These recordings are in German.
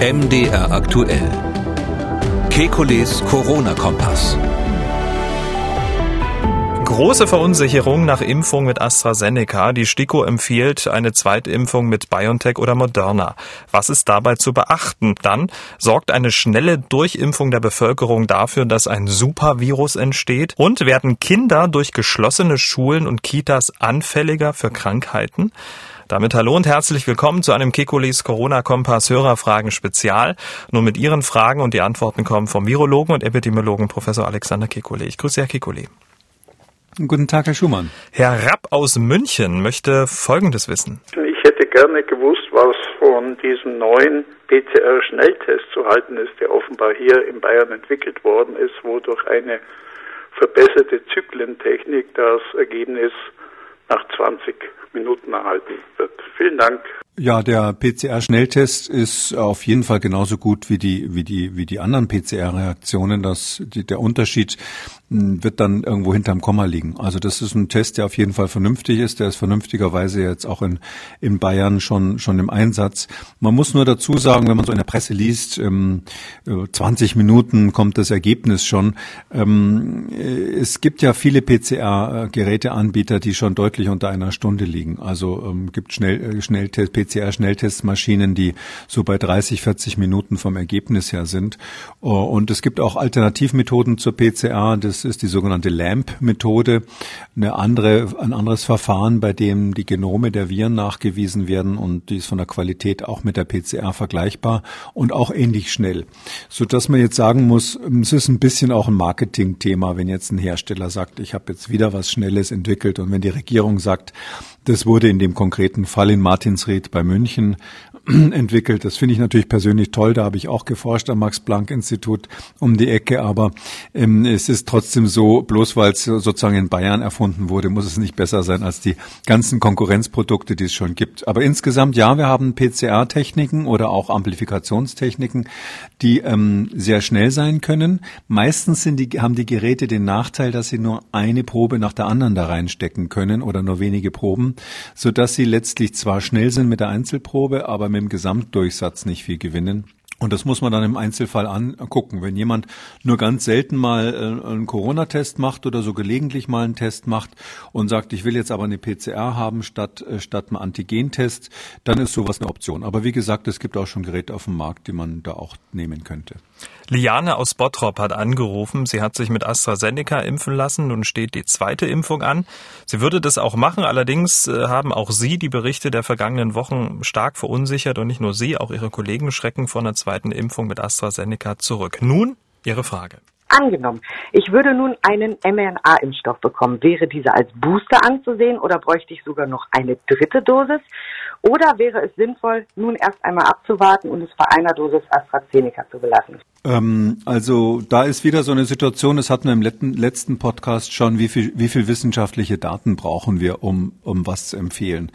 MDR aktuell. Kekules Corona-Kompass. Große Verunsicherung nach Impfung mit AstraZeneca. Die STIKO empfiehlt eine Zweitimpfung mit BioNTech oder Moderna. Was ist dabei zu beachten? Dann sorgt eine schnelle Durchimpfung der Bevölkerung dafür, dass ein Supervirus entsteht? Und werden Kinder durch geschlossene Schulen und Kitas anfälliger für Krankheiten? Damit hallo und herzlich willkommen zu einem Kekulis Corona-Kompass Hörerfragen Spezial. Nun mit Ihren Fragen und die Antworten kommen vom Virologen und Epidemiologen Professor Alexander Kekulé. Ich grüße Herr Kekulé. Guten Tag, Herr Schumann. Herr Rapp aus München möchte Folgendes wissen. Ich hätte gerne gewusst, was von diesem neuen PCR-Schnelltest zu halten ist, der offenbar hier in Bayern entwickelt worden ist, wo durch eine verbesserte Zyklentechnik das Ergebnis nach 20 Minuten erhalten wird. Vielen Dank. Ja, der PCR-Schnelltest ist auf jeden Fall genauso gut wie die, wie die, wie die anderen PCR-Reaktionen. Das, die, der Unterschied hm, wird dann irgendwo hinterm Komma liegen. Also das ist ein Test, der auf jeden Fall vernünftig ist. Der ist vernünftigerweise jetzt auch in, in Bayern schon, schon im Einsatz. Man muss nur dazu sagen, wenn man so in der Presse liest, ähm, 20 Minuten kommt das Ergebnis schon. Ähm, es gibt ja viele PCR-Geräteanbieter, die schon deutlich unter einer Stunde liegen. Also ähm, gibt schnell, äh, Schnelltest, PCR-Schnelltestmaschinen, die so bei 30, 40 Minuten vom Ergebnis her sind. Oh, und es gibt auch Alternativmethoden zur PCR. Das ist die sogenannte LAMP-Methode. Eine andere, ein anderes Verfahren, bei dem die Genome der Viren nachgewiesen werden und die ist von der Qualität auch mit der PCR vergleichbar und auch ähnlich schnell. So dass man jetzt sagen muss, es ist ein bisschen auch ein Marketing-Thema, wenn jetzt ein Hersteller sagt, ich habe jetzt wieder was Schnelles entwickelt und wenn die Regierung sagt, das wurde in dem konkreten Fall in Martinsried bei München entwickelt. Das finde ich natürlich persönlich toll. Da habe ich auch geforscht am Max-Planck-Institut um die Ecke. Aber ähm, es ist trotzdem so, bloß weil es sozusagen in Bayern erfunden wurde, muss es nicht besser sein als die ganzen Konkurrenzprodukte, die es schon gibt. Aber insgesamt, ja, wir haben PCR-Techniken oder auch Amplifikationstechniken, die ähm, sehr schnell sein können. Meistens sind die, haben die Geräte den Nachteil, dass sie nur eine Probe nach der anderen da reinstecken können oder nur wenige Proben so dass sie letztlich zwar schnell sind mit der Einzelprobe, aber mit dem Gesamtdurchsatz nicht viel gewinnen. Und das muss man dann im Einzelfall angucken. Wenn jemand nur ganz selten mal äh, einen Corona-Test macht oder so gelegentlich mal einen Test macht und sagt, ich will jetzt aber eine PCR haben statt, äh, statt einem Antigentest, dann ist sowas eine Option. Aber wie gesagt, es gibt auch schon Geräte auf dem Markt, die man da auch nehmen könnte. Liane aus Bottrop hat angerufen. Sie hat sich mit AstraZeneca impfen lassen. Nun steht die zweite Impfung an. Sie würde das auch machen. Allerdings äh, haben auch Sie die Berichte der vergangenen Wochen stark verunsichert und nicht nur Sie, auch Ihre Kollegen schrecken vor einer zweiten Impfung mit AstraZeneca zurück. Nun Ihre Frage. Angenommen, ich würde nun einen mRNA-Impfstoff bekommen. Wäre dieser als Booster anzusehen oder bräuchte ich sogar noch eine dritte Dosis? Oder wäre es sinnvoll, nun erst einmal abzuwarten und es bei einer Dosis AstraZeneca zu belassen? Ähm, also da ist wieder so eine Situation, das hatten wir im letzten, Podcast schon, wie viel, wie viel wissenschaftliche Daten brauchen wir, um, um was zu empfehlen.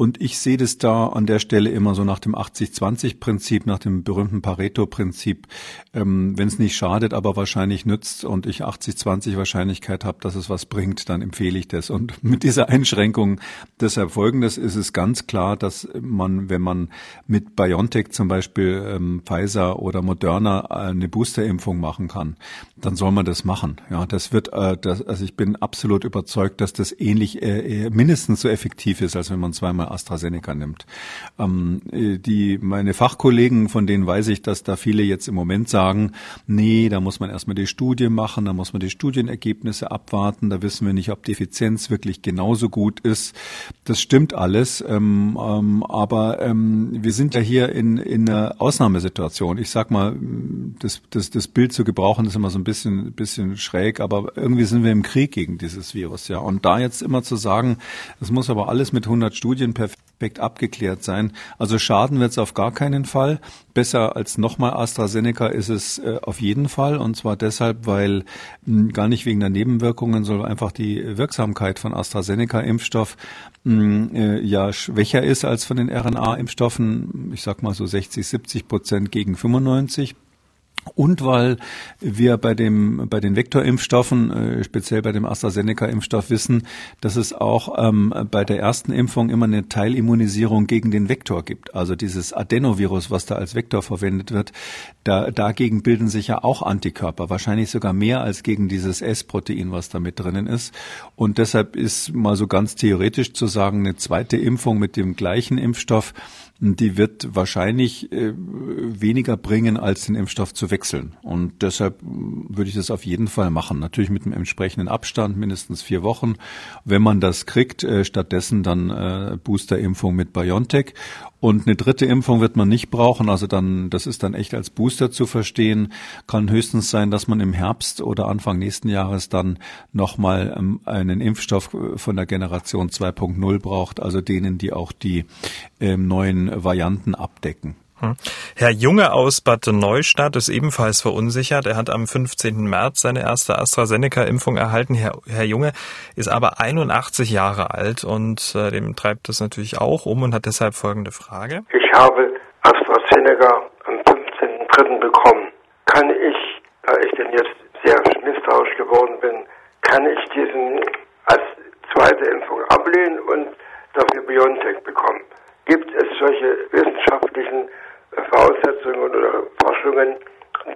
Und ich sehe das da an der Stelle immer so nach dem 80-20-Prinzip, nach dem berühmten Pareto-Prinzip. Ähm, Wenn es nicht schadet, aber wahrscheinlich nützt und ich 80-20 Wahrscheinlichkeit habe, dass es was bringt, dann empfehle ich das. Und mit dieser Einschränkung deshalb folgendes ist es ganz klar, dass man, wenn man mit BioNTech zum Beispiel ähm, Pfizer oder Moderna eine Boosterimpfung machen kann, dann soll man das machen. Ja, das wird, äh, das, also ich bin absolut überzeugt, dass das ähnlich, äh, mindestens so effektiv ist, als wenn man zweimal AstraZeneca nimmt. Ähm, äh, die, meine Fachkollegen, von denen weiß ich, dass da viele jetzt im Moment sagen, nee, da muss man erstmal die Studie machen, da muss man die Studienergebnisse abwarten, da wissen wir nicht, ob die Effizienz wirklich genauso gut ist. Das stimmt alles, ähm, ähm, aber ähm, wir sind ja hier in, in einer Ausnahmesituation. Ich sag mal, das, das, das Bild zu gebrauchen ist immer so ein bisschen, bisschen schräg, aber irgendwie sind wir im Krieg gegen dieses Virus, ja. Und da jetzt immer zu sagen, es muss aber alles mit 100 Studien perfekt abgeklärt sein. Also schaden wird es auf gar keinen Fall. Besser als nochmal AstraZeneca ist es äh, auf jeden Fall. Und zwar deshalb, weil mh, hm, gar nicht wegen der Nebenwirkungen, sondern einfach die Wirksamkeit von AstraZeneca-Impfstoff hm, äh, ja schwächer ist als von den RNA-Impfstoffen. Ich sag mal so 60, 70 Prozent gegen 95. und weil wir bei dem bei den Vektorimpfstoffen, äh, speziell bei dem AstraZeneca-Impfstoff wissen, dass es auch ähm, bei der ersten Impfung immer eine Teilimmunisierung gegen den Vektor gibt. Also dieses Adenovirus, was da als Vektor verwendet wird, da, dagegen bilden sich ja auch Antikörper, wahrscheinlich sogar mehr als gegen dieses S-Protein, was da mit drinnen ist. Und deshalb ist mal so ganz theoretisch zu sagen, eine zweite Impfung mit dem gleichen Impfstoff die wird wahrscheinlich äh, weniger bringen, als den Impfstoff zu wechseln. Und deshalb würde ich das auf jeden Fall machen. Natürlich mit einem entsprechenden Abstand, mindestens vier Wochen. Wenn man das kriegt, äh, stattdessen dann äh, Boosterimpfung mit BioNTech. Und eine dritte Impfung wird man nicht brauchen. Also dann, das ist dann echt als Booster zu verstehen. Kann höchstens sein, dass man im Herbst oder Anfang nächsten Jahres dann nochmal ähm, einen Impfstoff von der Generation 2.0 braucht. Also denen, die auch die ähm, neuen Varianten abdecken. Hm. Herr Junge aus Bad Neustadt ist ebenfalls verunsichert. Er hat am 15. März seine erste AstraZeneca-Impfung erhalten. Herr, Herr, Junge ist aber 81 Jahre alt und äh, dem treibt das natürlich auch um und hat deshalb folgende Frage. Ich habe AstraZeneca am 15.3. bekommen. Kann ich, da ich denn jetzt sehr misstrauisch geworden bin, kann ich diesen als zweite Impfung ablehnen und dafür BioNTech bekommen? Gibt es solche wissenschaftlichen Voraussetzungen oder Forschungen,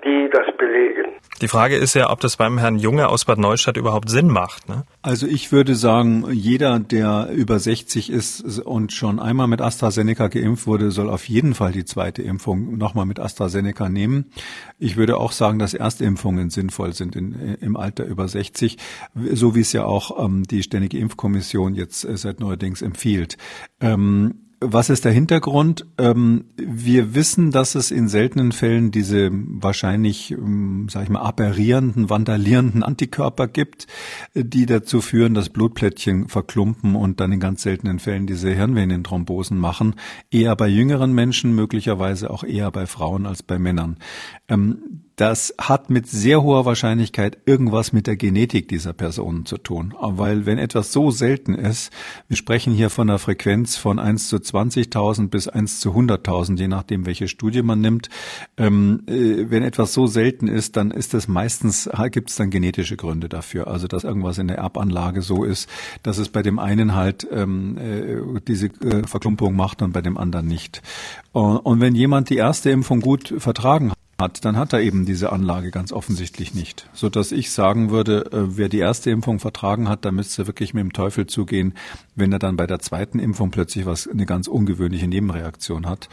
die das belegen. Die Frage ist ja, ob das beim Herrn Junge aus Bad Neustadt überhaupt Sinn macht. Ne? Also ich würde sagen, jeder, der über 60 ist und schon einmal mit AstraZeneca geimpft wurde, soll auf jeden Fall die zweite Impfung nochmal mit AstraZeneca nehmen. Ich würde auch sagen, dass Erstimpfungen sinnvoll sind in, im Alter über 60, so wie es ja auch ähm, die Ständige Impfkommission jetzt äh, seit neuerdings empfiehlt. Ähm, was ist der Hintergrund? Ähm, wir wissen, dass es in seltenen Fällen diese wahrscheinlich, ähm, sag ich mal, aberrierenden, vandalierenden Antikörper gibt, die dazu führen, dass Blutplättchen verklumpen und dann in ganz seltenen Fällen diese Hirnvenenthrombosen machen. Eher bei jüngeren Menschen, möglicherweise auch eher bei Frauen als bei Männern. Ähm, das hat mit sehr hoher Wahrscheinlichkeit irgendwas mit der Genetik dieser Personen zu tun. Weil wenn etwas so selten ist, wir sprechen hier von einer Frequenz von 1 zu 20.000 bis 1 zu 100.000, je nachdem, welche Studie man nimmt. Ähm, äh, wenn etwas so selten ist, dann ist es meistens, gibt es dann genetische Gründe dafür. Also, dass irgendwas in der Erbanlage so ist, dass es bei dem einen halt ähm, äh, diese äh, Verklumpung macht und bei dem anderen nicht. Und, und wenn jemand die erste Impfung gut vertragen hat, dann hat er eben diese Anlage ganz offensichtlich nicht. So dass ich sagen würde, äh, wer die erste Impfung vertragen hat, da müsste wirklich mit dem Teufel zugehen, wenn er dann bei der zweiten Impfung plötzlich was, eine ganz ungewöhnliche Nebenreaktion hat.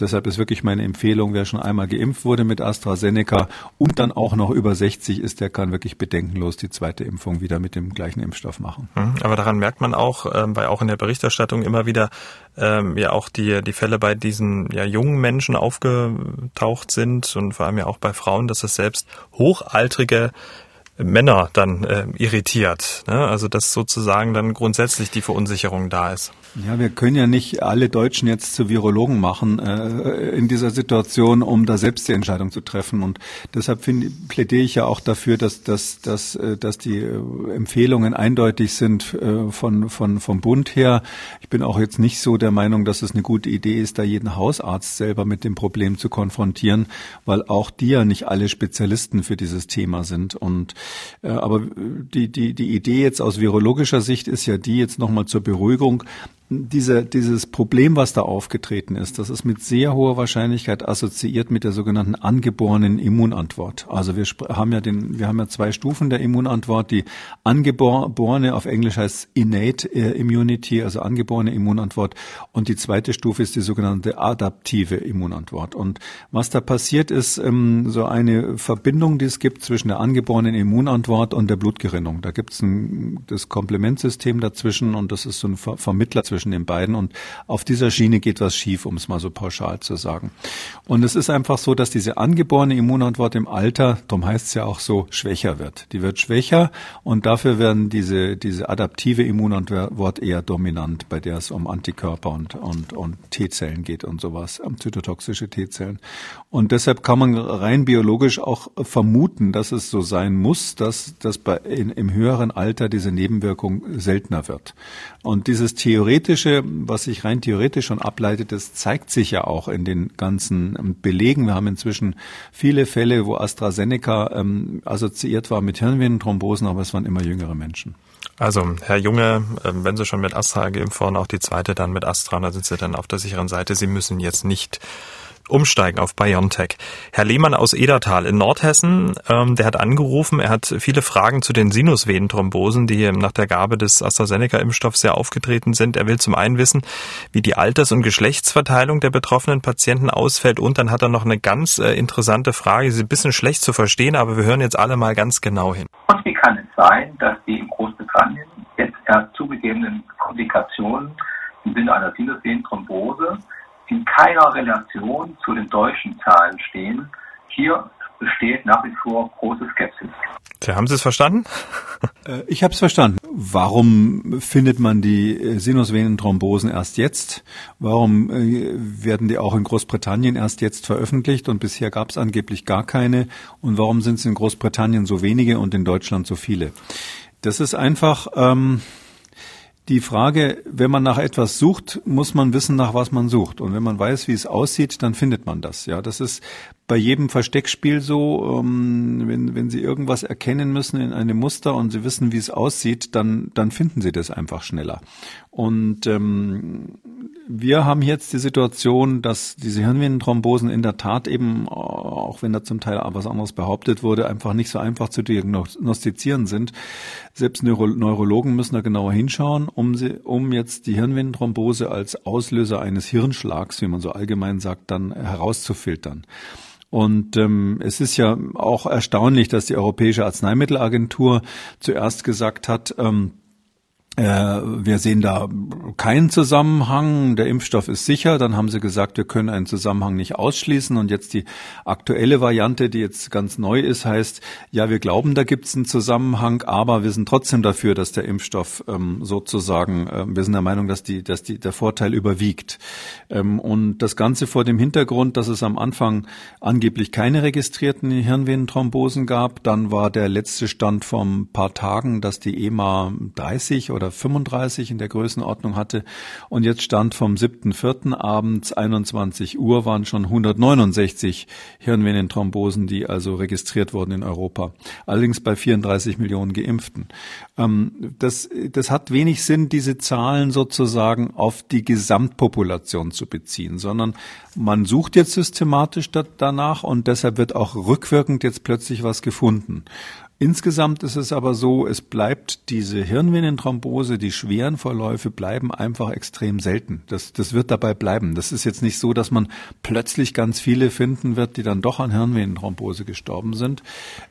Deshalb ist wirklich meine Empfehlung, wer schon einmal geimpft wurde mit AstraZeneca und dann auch noch über 60 ist, der kann wirklich bedenkenlos die zweite Impfung wieder mit dem gleichen Impfstoff machen. Mhm. Aber daran merkt man auch, ähm, weil auch in der Berichterstattung immer wieder ähm, ja auch die, die Fälle bei diesen ja, jungen Menschen aufgetaucht sind und vor allem ja auch bei Frauen, dass es selbst hochaltrige Männer dann äh, irritiert. Ne? Also dass sozusagen dann grundsätzlich die Verunsicherung da ist. Ja, wir können ja nicht alle Deutschen jetzt zu Virologen machen äh, in dieser Situation, um da selbst die Entscheidung zu treffen. Und deshalb find, plädiere ich ja auch dafür, dass, dass, dass, äh, dass die äh, Empfehlungen eindeutig sind äh, von, von, vom Bund her. Ich bin auch jetzt nicht so der Meinung, dass es eine gute Idee ist, da jeden Hausarzt selber mit dem Problem zu konfrontieren, weil auch die ja nicht alle Spezialisten für dieses Thema sind. Und aber die, die, die Idee jetzt aus virologischer Sicht ist ja die jetzt nochmal zur Beruhigung, diese, dieses Problem, was da aufgetreten ist, das ist mit sehr hoher Wahrscheinlichkeit assoziiert mit der sogenannten angeborenen Immunantwort. Also wir haben ja den, wir haben ja zwei Stufen der Immunantwort. Die angeborene, auf Englisch heißt innate äh, immunity, also angeborene Immunantwort. Und die zweite Stufe ist die sogenannte adaptive Immunantwort. Und was da passiert ist, ähm, so eine Verbindung, die es gibt zwischen der angeborenen Immunantwort und der Blutgerinnung. Da gibt es das Komplementsystem dazwischen und das ist so ein Vermittler zwischen zwischen den beiden. Und auf dieser Schiene geht was schief, um es mal so pauschal zu sagen. Und es ist einfach so, dass diese angeborene Immunantwort im Alter, darum heißt es ja auch so, schwächer wird. Die wird schwächer und dafür werden diese, diese adaptive Immunantwort eher dominant, bei der es um Antikörper und, und, und T-Zellen geht und sowas, um zytotoxische T-Zellen. Und deshalb kann man rein biologisch auch vermuten, dass es so sein muss, dass, dass bei, in, im höheren Alter diese Nebenwirkung seltener wird. Und dieses theoretische Theoretische, was sich rein theoretisch schon ableitet, das zeigt sich ja auch in den ganzen Belegen. Wir haben inzwischen viele Fälle, wo AstraZeneca ähm, assoziiert war mit Hirnvenenthrombosen, aber es waren immer jüngere Menschen. Also, Herr Junge, ähm, wenn Sie schon mit Astra geimpft wurden, auch die zweite dann mit Astra, da sind Sie dann auf der sicheren Seite. Sie müssen jetzt nicht umsteigen auf BioNTech. Herr Lehmann aus Edertal in Nordhessen, ähm, der hat angerufen, er hat viele Fragen zu den Sinusvenenthrombosen, die nach der Gabe des AstraZeneca-Impfstoffs sehr aufgetreten sind. Er will zum einen wissen, wie die Alters- und Geschlechtsverteilung der betroffenen Patienten ausfällt und dann hat er noch eine ganz äh, interessante Frage, sie ist ein bisschen schlecht zu verstehen, aber wir hören jetzt alle mal ganz genau hin. Und wie kann es sein, dass die in Großbritannien jetzt erst zugegebenen Komplikationen im Sinne einer Sinusvenenthrombose in keiner Relation zu den deutschen Zahlen stehen. Hier besteht nach wie vor große Skepsis. Sie haben Sie es verstanden? Äh, ich habe es verstanden. Warum findet man die äh, Sinusvenenthrombosen erst jetzt? Warum äh, werden die auch in Großbritannien erst jetzt veröffentlicht und bisher gab es angeblich gar keine? Und warum sind es in Großbritannien so wenige und in Deutschland so viele? Das ist einfach ähm, die Frage, wenn man nach etwas sucht, muss man wissen, nach was man sucht. Und wenn man weiß, wie es aussieht, dann findet man das. Ja, das ist bei jedem Versteckspiel so, ähm, wenn, wenn Sie irgendwas erkennen müssen in einem Muster und Sie wissen, wie es aussieht, dann, dann finden Sie das einfach schneller. Und ähm, wir haben jetzt die Situation, dass diese Hirnvenenthrombosen in der Tat eben, auch wenn da zum Teil was anderes behauptet wurde, einfach nicht so einfach zu diagnostizieren sind. Selbst Neuro Neurologen müssen da genauer hinschauen, um, sie, um jetzt die Hirnvenenthrombose als Auslöser eines Hirnschlags, wie man so allgemein sagt, dann herauszufiltern. Und ähm, es ist ja auch erstaunlich, dass die Europäische Arzneimittelagentur zuerst gesagt hat, ähm, äh, wir sehen da keinen Zusammenhang. Der Impfstoff ist sicher. Dann haben sie gesagt, wir können einen Zusammenhang nicht ausschließen. Und jetzt die aktuelle Variante, die jetzt ganz neu ist, heißt, ja, wir glauben, da gibt es einen Zusammenhang, aber wir sind trotzdem dafür, dass der Impfstoff ähm, sozusagen, äh, wir sind der Meinung, dass die, dass die, der Vorteil überwiegt. Ähm, und das Ganze vor dem Hintergrund, dass es am Anfang angeblich keine registrierten Hirnvenenthrombosen gab. Dann war der letzte Stand vor ein paar Tagen, dass die EMA 30 oder 35 in der Größenordnung hatte. Und jetzt stand vom 7.4. abends 21 Uhr waren schon 169 Hirnvenenthrombosen, die also registriert wurden in Europa. Allerdings bei 34 Millionen Geimpften. Ähm, das, das hat wenig Sinn, diese Zahlen sozusagen auf die Gesamtpopulation zu beziehen, sondern man sucht jetzt systematisch danach und deshalb wird auch rückwirkend jetzt plötzlich was gefunden. Insgesamt ist es aber so, es bleibt diese Hirnvenenthrombose, die schweren Verläufe bleiben einfach extrem selten. Das, das wird dabei bleiben. Das ist jetzt nicht so, dass man plötzlich ganz viele finden wird, die dann doch an Hirnvenenthrombose gestorben sind.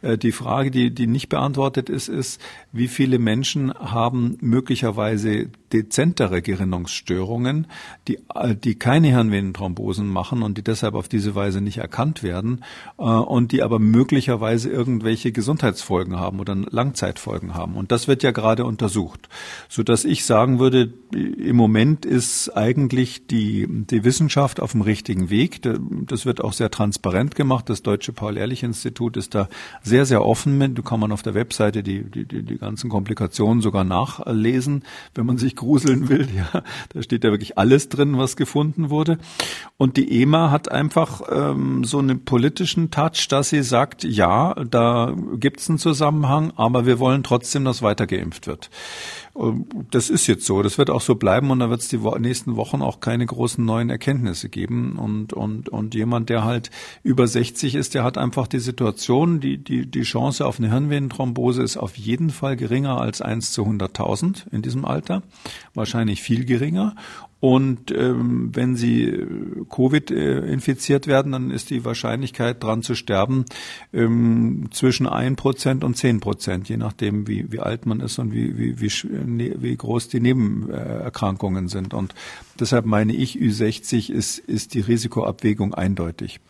Äh, die Frage, die, die nicht beantwortet ist, ist, wie viele Menschen haben möglicherweise dezentere Gerinnungsstörungen, die, äh, die keine Hirnvenenthrombosen machen und die deshalb auf diese Weise nicht erkannt werden äh, und die aber möglicherweise irgendwelche Gesundheitsfolgen Folgen haben oder Langzeitfolgen haben. Und das wird ja gerade untersucht, so dass ich sagen würde, im Moment ist eigentlich die, die Wissenschaft auf dem richtigen Weg. Das wird auch sehr transparent gemacht. Das Deutsche Paul-Ehrlich-Institut ist da sehr, sehr offen mit. Du kann man auf der Webseite die, die, die ganzen Komplikationen sogar nachlesen, wenn man sich gruseln will. Ja, da steht ja wirklich alles drin, was gefunden wurde. Und die EMA hat einfach ähm, so einen politischen Touch, dass sie sagt, ja, da gibt es einen Zusammenhang, aber wir wollen trotzdem, dass weiter geimpft wird. Das ist jetzt so, das wird auch so bleiben und da wird es die nächsten Wochen auch keine großen neuen Erkenntnisse geben. Und, und, und jemand, der halt über 60 ist, der hat einfach die Situation, die, die, die Chance auf eine Hirnvenenthrombose ist auf jeden Fall geringer als 1 zu 100.000 in diesem Alter, wahrscheinlich viel geringer. Und ähm, wenn sie äh, Covid äh, infiziert werden, dann ist die Wahrscheinlichkeit dran zu sterben ähm, zwischen ein Prozent und zehn Prozent, je nachdem, wie, wie alt man ist und wie, wie, wie, ne, wie groß die Nebenerkrankungen sind. Und deshalb meine ich, Ü60 ist, ist die Risikoabwägung eindeutig.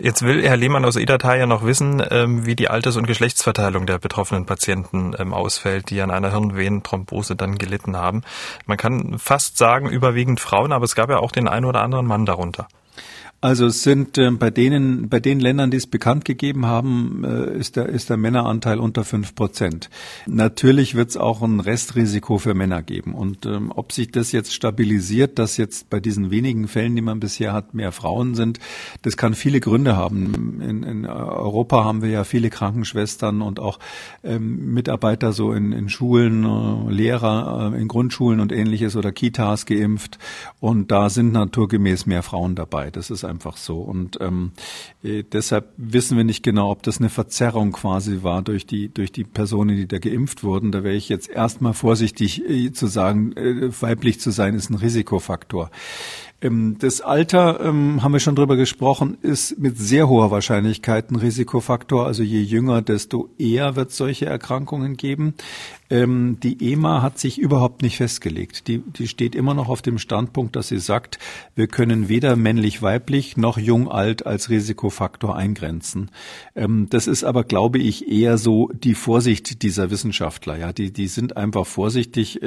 Jetzt will Herr Lehmann aus Edertal ja noch wissen, ähm, wie die Alters- und Geschlechtsverteilung der betroffenen Patienten ähm, ausfällt, die an einer Hirnvenenthrombose dann gelitten haben. Man kann fast sagen, überwiegend Frauen, aber es gab ja auch den einen oder anderen Mann darunter. Also es sind äh, bei denen, bei den Ländern, die es bekannt gegeben haben, äh, ist der, ist der Männeranteil unter fünf Prozent. Natürlich wird es auch ein Restrisiko für Männer geben. Und ähm, ob sich das jetzt stabilisiert, dass jetzt bei diesen wenigen Fällen, die man bisher hat, mehr Frauen sind, das kann viele Gründe haben. In, in Europa haben wir ja viele Krankenschwestern und auch ähm, Mitarbeiter so in, in Schulen, äh, Lehrer äh, in Grundschulen und ähnliches oder Kitas geimpft. Und da sind naturgemäß mehr Frauen dabei. Das ist einfach so. Und ähm, äh, deshalb wissen wir nicht genau, ob das eine Verzerrung quasi war durch die, durch die Personen, die da geimpft wurden. Da wäre ich jetzt erstmal vorsichtig äh, zu sagen, äh, weiblich zu sein ist ein Risikofaktor. Ähm, das Alter, ähm, haben wir schon drüber gesprochen, ist mit sehr hoher Wahrscheinlichkeit ein Risikofaktor. Also je jünger, desto eher wird es solche Erkrankungen geben. Ähm, die EMA hat sich überhaupt nicht festgelegt. Die, die steht immer noch auf dem Standpunkt, dass sie sagt, wir können weder männlich-weiblich noch jung-alt als Risikofaktor eingrenzen. Das ist aber, glaube ich, eher so die Vorsicht dieser Wissenschaftler. Ja, die, die sind einfach vorsichtig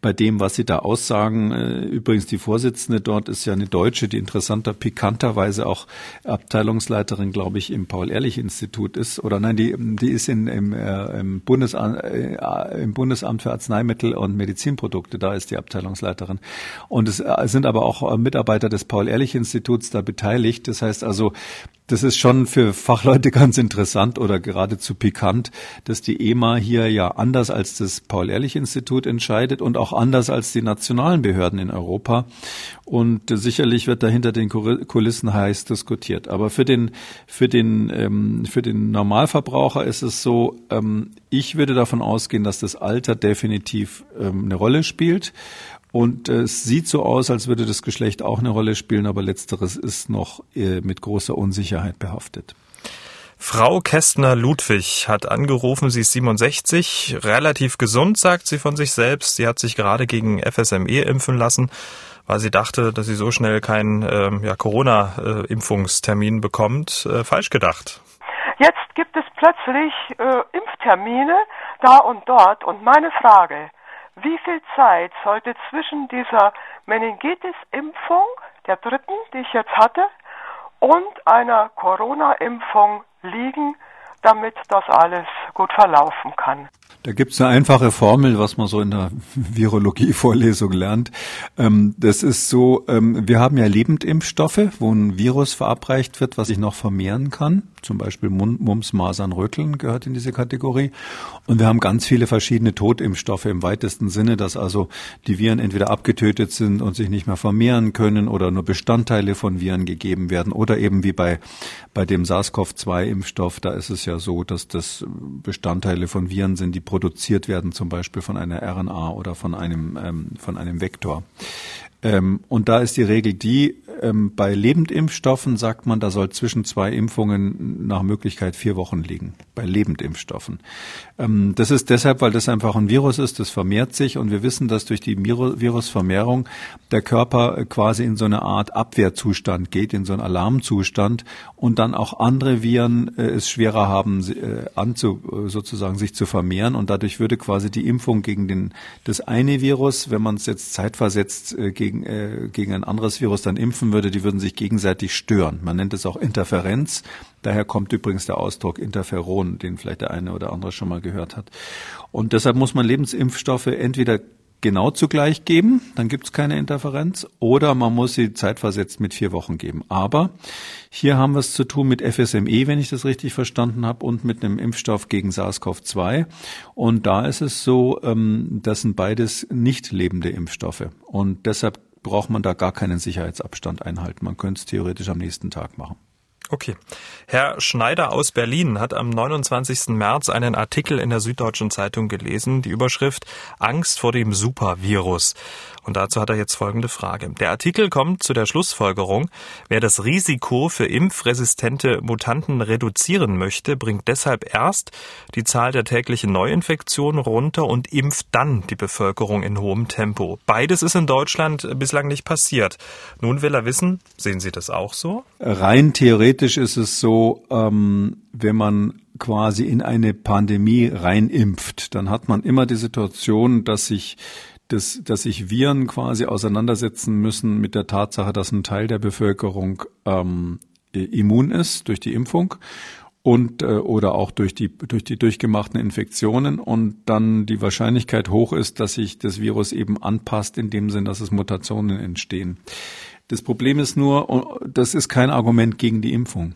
bei dem, was sie da aussagen. Äh, übrigens, die Vorsitzende dort ist ja eine Deutsche, die interessanter, pikanterweise auch Abteilungsleiterin, glaube ich, im Paul-Ehrlich-Institut ist. Oder nein, die, die ist in, im, äh, im Bundesamt äh, im Bundesamt für Arzneimittel und Medizinprodukte, da ist die Abteilungsleiterin. Und es äh, sind aber auch äh, Mitarbeiter des Paul-Ehrlich-Instituts da beteiligt. Das heißt also, das ist schon für Fachleute ganz interessant oder geradezu pikant, dass die EMA hier ja anders als das Paul-Ehrlich-Institut entscheidet und auch anders als die nationalen Behörden in Europa. Und sicherlich wird da hinter den Kulissen heiß diskutiert. Aber für den, für den, ähm, für den Normalverbraucher ist es so, ähm, ich würde davon ausgehen, dass das Alter definitiv ähm, eine Rolle spielt. Und äh, es sieht so aus, als würde das Geschlecht auch eine Rolle spielen, aber letzteres ist noch äh, mit großer Unsicherheit behaftet. Frau Kästner-Ludwig hat angerufen, sie ist 67, relativ gesund, sagt sie von sich selbst. Sie hat sich gerade gegen FSME impfen lassen, weil sie dachte, dass sie so schnell keinen ähm, ja, Corona-Impfungstermin bekommt. Äh, falsch gedacht. Jetzt gibt es plötzlich äh, Impftermine da und dort. Und meine Frage, wie viel Zeit sollte zwischen dieser Meningitis-Impfung, der dritten, die ich jetzt hatte, und einer Corona-Impfung liegen, damit das alles gut verlaufen kann. Da gibt's eine einfache Formel, was man so in der Virologie-Vorlesung lernt. Ähm, das ist so, ähm, wir haben ja Lebendimpfstoffe, wo ein Virus verabreicht wird, was sich noch vermehren kann zum Beispiel Mumps, Masern, Röteln gehört in diese Kategorie. Und wir haben ganz viele verschiedene Totimpfstoffe im weitesten Sinne, dass also die Viren entweder abgetötet sind und sich nicht mehr vermehren können oder nur Bestandteile von Viren gegeben werden oder eben wie bei, bei dem SARS-CoV-2-Impfstoff, da ist es ja so, dass das Bestandteile von Viren sind, die produziert werden, zum Beispiel von einer RNA oder von einem, ähm, von einem Vektor. Ähm, und da ist die Regel die, ähm, bei Lebendimpfstoffen sagt man, da soll zwischen zwei Impfungen nach Möglichkeit vier Wochen liegen. Bei Lebendimpfstoffen. Ähm, das ist deshalb, weil das einfach ein Virus ist, das vermehrt sich und wir wissen, dass durch die Virusvermehrung der Körper quasi in so eine Art Abwehrzustand geht, in so einen Alarmzustand und dann auch andere Viren äh, es schwerer haben, äh, anzu, sozusagen sich zu vermehren und dadurch würde quasi die Impfung gegen den, das eine Virus, wenn man es jetzt zeitversetzt äh, gegen gegen, äh, gegen ein anderes Virus dann impfen würde, die würden sich gegenseitig stören. Man nennt es auch Interferenz. Daher kommt übrigens der Ausdruck Interferon, den vielleicht der eine oder andere schon mal gehört hat. Und deshalb muss man Lebensimpfstoffe entweder genau zugleich geben, dann gibt es keine Interferenz, oder man muss sie zeitversetzt mit vier Wochen geben. Aber hier haben wir es zu tun mit FSME, wenn ich das richtig verstanden habe, und mit einem Impfstoff gegen SARS-CoV-2. Und da ist es so, ähm, das sind beides nicht lebende Impfstoffe. Und deshalb braucht man da gar keinen Sicherheitsabstand einhalten. Man könnte es theoretisch am nächsten Tag machen. Okay. Herr Schneider aus Berlin hat am 29. März einen Artikel in der Süddeutschen Zeitung gelesen, die Überschrift Angst vor dem Supervirus. Und dazu hat er jetzt folgende Frage. Der Artikel kommt zu der Schlussfolgerung, wer das Risiko für impfresistente Mutanten reduzieren möchte, bringt deshalb erst die Zahl der täglichen Neuinfektionen runter und impft dann die Bevölkerung in hohem Tempo. Beides ist in Deutschland bislang nicht passiert. Nun will er wissen, sehen Sie das auch so? Rein theoretisch ist es so, ähm, wenn man quasi in eine Pandemie reinimpft, dann hat man immer die Situation, dass sich dass, dass sich Viren quasi auseinandersetzen müssen mit der Tatsache, dass ein Teil der Bevölkerung ähm, immun ist durch die Impfung und äh, oder auch durch die durch die durchgemachten Infektionen und dann die Wahrscheinlichkeit hoch ist, dass sich das Virus eben anpasst in dem Sinn, dass es Mutationen entstehen. Das Problem ist nur, das ist kein Argument gegen die Impfung.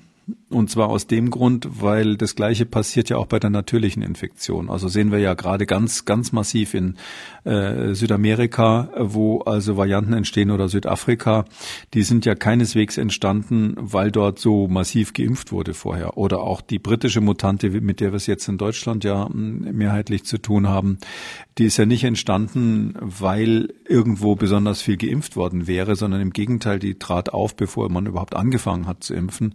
Und zwar aus dem Grund, weil das Gleiche passiert ja auch bei der natürlichen Infektion. Also sehen wir ja gerade ganz, ganz massiv in äh, Südamerika, wo also Varianten entstehen oder Südafrika. Die sind ja keineswegs entstanden, weil dort so massiv geimpft wurde vorher. Oder auch die britische Mutante, mit der wir es jetzt in Deutschland ja mehrheitlich zu tun haben, die ist ja nicht entstanden, weil irgendwo besonders viel geimpft worden wäre, sondern im Gegenteil, die trat auf, bevor man überhaupt angefangen hat zu impfen.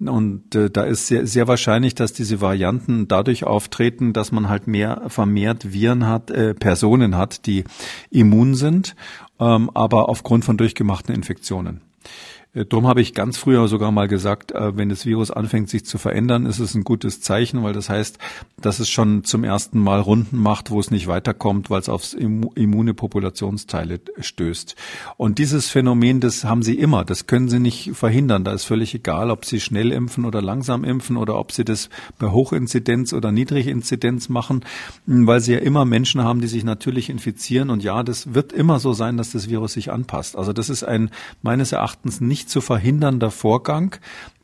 Und äh, da ist sehr, sehr wahrscheinlich, dass diese Varianten dadurch auftreten, dass man halt mehr vermehrt Viren hat, äh, Personen hat, die immun sind, ähm, aber aufgrund von durchgemachten Infektionen. Äh, Darum habe ich ganz früher sogar mal gesagt, äh, wenn das Virus anfängt sich zu verändern, ist es ein gutes Zeichen, weil das heißt, dass es schon zum ersten Mal Runden macht, wo es nicht weiterkommt, weil es aufs immune Populationsteile stößt. Und dieses Phänomen, das haben sie immer, das können sie nicht verhindern. Da ist völlig egal, ob sie schnell impfen oder langsam impfen oder ob sie das bei Hochinzidenz oder Niedriginzidenz machen, weil sie ja immer Menschen haben, die sich natürlich infizieren. Und ja, das wird immer so sein, dass das Virus sich anpasst. Also das ist ein meines Erachtens nicht nicht zu verhindernder Vorgang,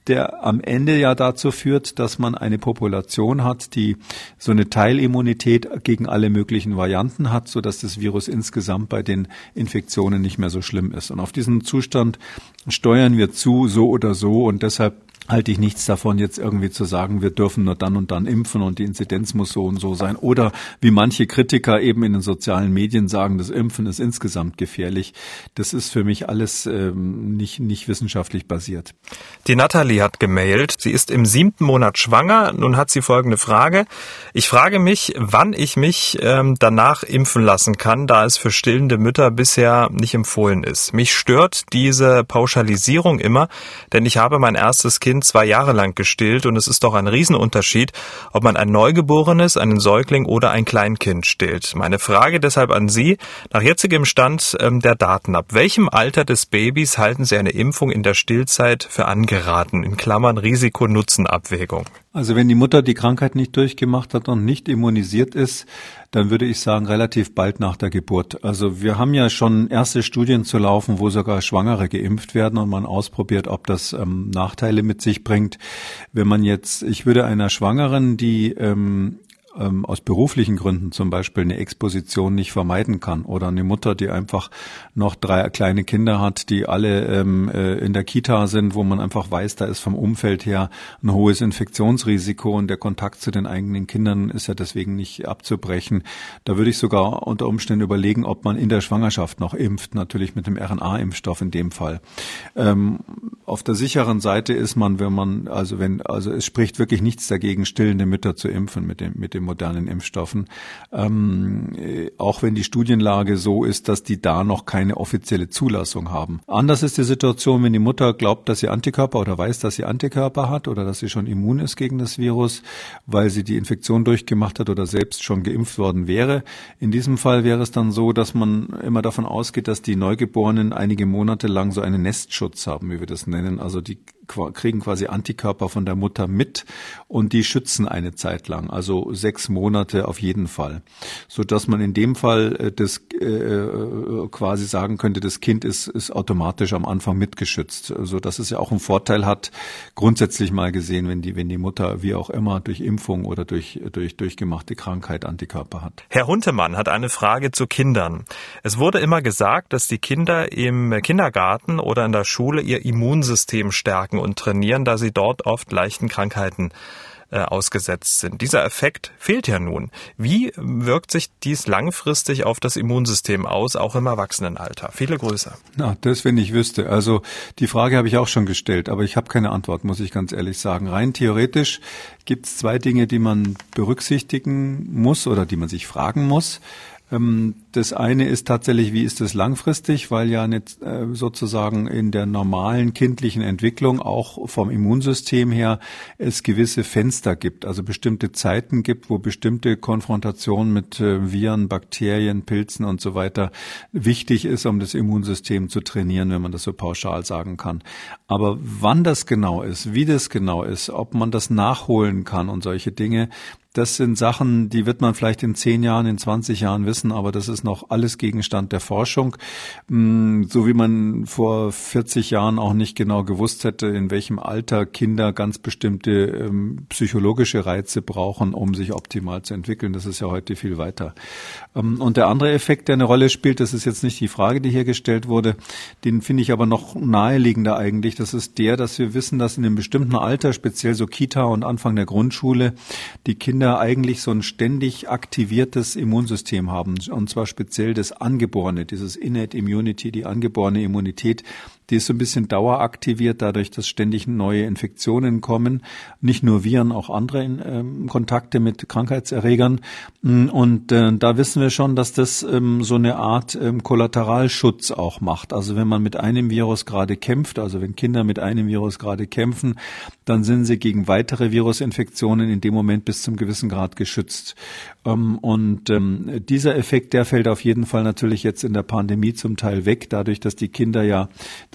der am Ende ja dazu führt, dass man eine Population hat, die so eine Teilimmunität gegen alle möglichen Varianten hat, so dass das Virus insgesamt bei den Infektionen nicht mehr so schlimm ist. Und auf diesen Zustand steuern wir zu, so oder so. Und deshalb halte ich nichts davon, jetzt irgendwie zu sagen, wir dürfen nur dann und dann impfen und die Inzidenz muss so und so sein. Oder wie manche Kritiker eben in den sozialen Medien sagen, das Impfen ist insgesamt gefährlich. Das ist für mich alles ähm, nicht, nicht wissenschaftlich basiert. Die Nathalie hat gemailt. Sie ist im siebten Monat schwanger. Nun hat sie folgende Frage. Ich frage mich, wann ich mich ähm, danach impfen lassen kann, da es für stillende Mütter bisher nicht empfohlen ist. Mich stört diese Pauschalisierung immer, denn ich habe mein erstes Kind Kind zwei Jahre lang gestillt und es ist doch ein Riesenunterschied, ob man ein Neugeborenes, einen Säugling oder ein Kleinkind stillt. Meine Frage deshalb an Sie, nach jetzigem Stand ähm, der Daten, ab welchem Alter des Babys halten Sie eine Impfung in der Stillzeit für angeraten, in Klammern Risiko-Nutzen-Abwägung? Also wenn die Mutter die Krankheit nicht durchgemacht hat und nicht immunisiert ist, dann würde ich sagen relativ bald nach der Geburt. Also wir haben ja schon erste Studien zu laufen, wo sogar Schwangere geimpft werden und man ausprobiert, ob das ähm, Nachteile mit sich bringt. Wenn man jetzt, ich würde einer Schwangeren, die ähm, ähm, aus beruflichen Gründen zum Beispiel eine Exposition nicht vermeiden kann oder eine Mutter, die einfach noch drei kleine Kinder hat, die alle ähm, äh, in der Kita sind, wo man einfach weiß, da ist vom Umfeld her ein hohes Infektionsrisiko und der Kontakt zu den eigenen Kindern ist ja deswegen nicht abzubrechen. Da würde ich sogar unter Umständen überlegen, ob man in der Schwangerschaft noch impft, natürlich mit dem RNA-Impfstoff in dem Fall. Ähm, auf der sicheren Seite ist man, wenn man, also wenn, also es spricht wirklich nichts dagegen, stillende Mütter zu impfen mit dem, mit dem modernen Impfstoffen. Ähm, äh, auch wenn die Studienlage so ist, dass die da noch keine offizielle Zulassung haben. Anders ist die Situation, wenn die Mutter glaubt, dass sie Antikörper oder weiß, dass sie Antikörper hat oder dass sie schon immun ist gegen das Virus, weil sie die Infektion durchgemacht hat oder selbst schon geimpft worden wäre. In diesem Fall wäre es dann so, dass man immer davon ausgeht, dass die Neugeborenen einige Monate lang so einen Nestschutz haben, wie wir das nennen. Also die kriegen quasi Antikörper von der Mutter mit und die schützen eine Zeit lang, also sechs Monate auf jeden Fall, so dass man in dem Fall äh, das äh, quasi sagen könnte, das Kind ist, ist automatisch am Anfang mitgeschützt, so dass es ja auch einen Vorteil hat, grundsätzlich mal gesehen, wenn die wenn die Mutter wie auch immer durch Impfung oder durch durch durchgemachte Krankheit Antikörper hat. Herr Huntemann hat eine Frage zu Kindern. Es wurde immer gesagt, dass die Kinder im Kindergarten oder in der Schule ihr Immunsystem stärken und trainieren, da sie dort oft leichten Krankheiten äh, ausgesetzt sind. Dieser Effekt fehlt ja nun. Wie wirkt sich dies langfristig auf das Immunsystem aus, auch im Erwachsenenalter? Viele Grüße. Na, das, wenn ich wüsste. Also die Frage habe ich auch schon gestellt, aber ich habe keine Antwort, muss ich ganz ehrlich sagen. Rein theoretisch gibt es zwei Dinge, die man berücksichtigen muss oder die man sich fragen muss. Ähm, das eine ist tatsächlich, wie ist es langfristig, weil ja nicht äh, sozusagen in der normalen kindlichen Entwicklung auch vom Immunsystem her es gewisse Fenster gibt, also bestimmte Zeiten gibt, wo bestimmte Konfrontationen mit äh, Viren, Bakterien, Pilzen und so weiter wichtig ist, um das Immunsystem zu trainieren, wenn man das so pauschal sagen kann. Aber wann das genau ist, wie das genau ist, ob man das nachholen kann und solche Dinge, das sind Sachen, die wird man vielleicht in zehn Jahren, in 20 Jahren wissen, aber das ist noch alles Gegenstand der Forschung. Mm, so wie man vor 40 Jahren auch nicht genau gewusst hätte, in welchem Alter Kinder ganz bestimmte ähm, psychologische Reize brauchen, um sich optimal zu entwickeln. Das ist ja heute viel weiter. Ähm, und der andere Effekt, der eine Rolle spielt, das ist jetzt nicht die Frage, die hier gestellt wurde, den finde ich aber noch naheliegender eigentlich. Das ist der, dass wir wissen, dass in einem bestimmten Alter, speziell so Kita und Anfang der Grundschule, die Kinder Kinder eigentlich so ein ständig aktiviertes Immunsystem haben, und zwar speziell das Angeborene, dieses Innate Immunity, die angeborene Immunität, die ist so ein bisschen daueraktiviert, dadurch, dass ständig neue Infektionen kommen. Nicht nur Viren, auch andere ähm, Kontakte mit Krankheitserregern. Mm, und äh, da wissen wir schon, dass das ähm, so eine Art ähm, Kollateralschutz auch macht. Also wenn man mit einem Virus gerade kämpft, also wenn Kinder mit einem Virus gerade kämpfen, dann sind sie gegen weitere Virusinfektionen in dem Moment bis zum gewissen Grad geschützt. Ähm, und ähm, dieser Effekt, der fällt auf jeden Fall natürlich jetzt in der Pandemie zum Teil weg, dadurch, dass die Kinder ja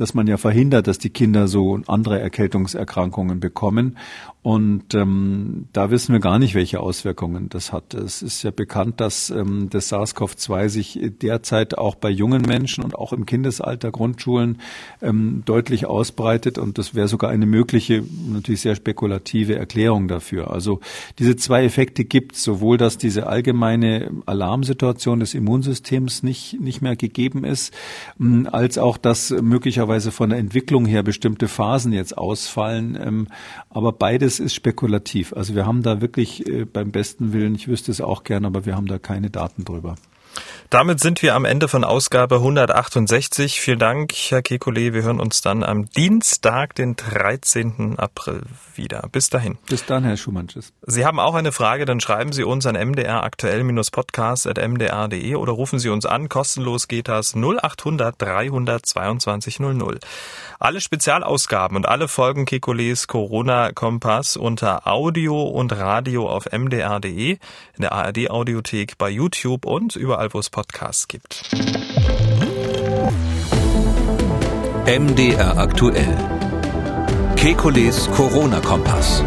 dass man ja verhindert, dass die Kinder so andere Erkältungserkrankungen bekommen. Und ähm, da wissen wir gar nicht, welche Auswirkungen das hat. Es ist ja bekannt, dass ähm, das SARS-CoV-2 sich derzeit auch bei jungen Menschen und auch im Kindesalter Grundschulen ähm, deutlich ausbreitet. Und das wäre sogar eine mögliche, natürlich sehr spekulative Erklärung dafür. Also diese zwei Effekte gibt sowohl, dass diese allgemeine Alarmsituation des Immunsystems nicht, nicht mehr gegeben ist, ähm, als auch, dass möglicherweise von der Entwicklung her bestimmte Phasen jetzt ausfallen. Ähm, aber beides alles ist spekulativ. Also wir haben da wirklich äh, beim besten Willen, ich wüsste es auch gern, aber wir haben da keine Daten drüber. Damit sind wir am Ende von Ausgabe 168. Vielen Dank, Herr Kekulé. Wir hören uns dann am Dienstag, den 13. April wieder. Bis dahin. Bis dann, Herr Schumann. Tschüss. Sie haben auch eine Frage, dann schreiben Sie uns an mdraktuell-podcast.mdr.de oder rufen Sie uns an. Kostenlos geht das 0800 322 00. Alle Spezialausgaben und alle Folgen Kekulés Corona-Kompass unter Audio und Radio auf mdr.de, in der ARD-Audiothek, bei YouTube und überall, wo es Podcasts gibt. MDR aktuell. Kekules Corona-Kompass.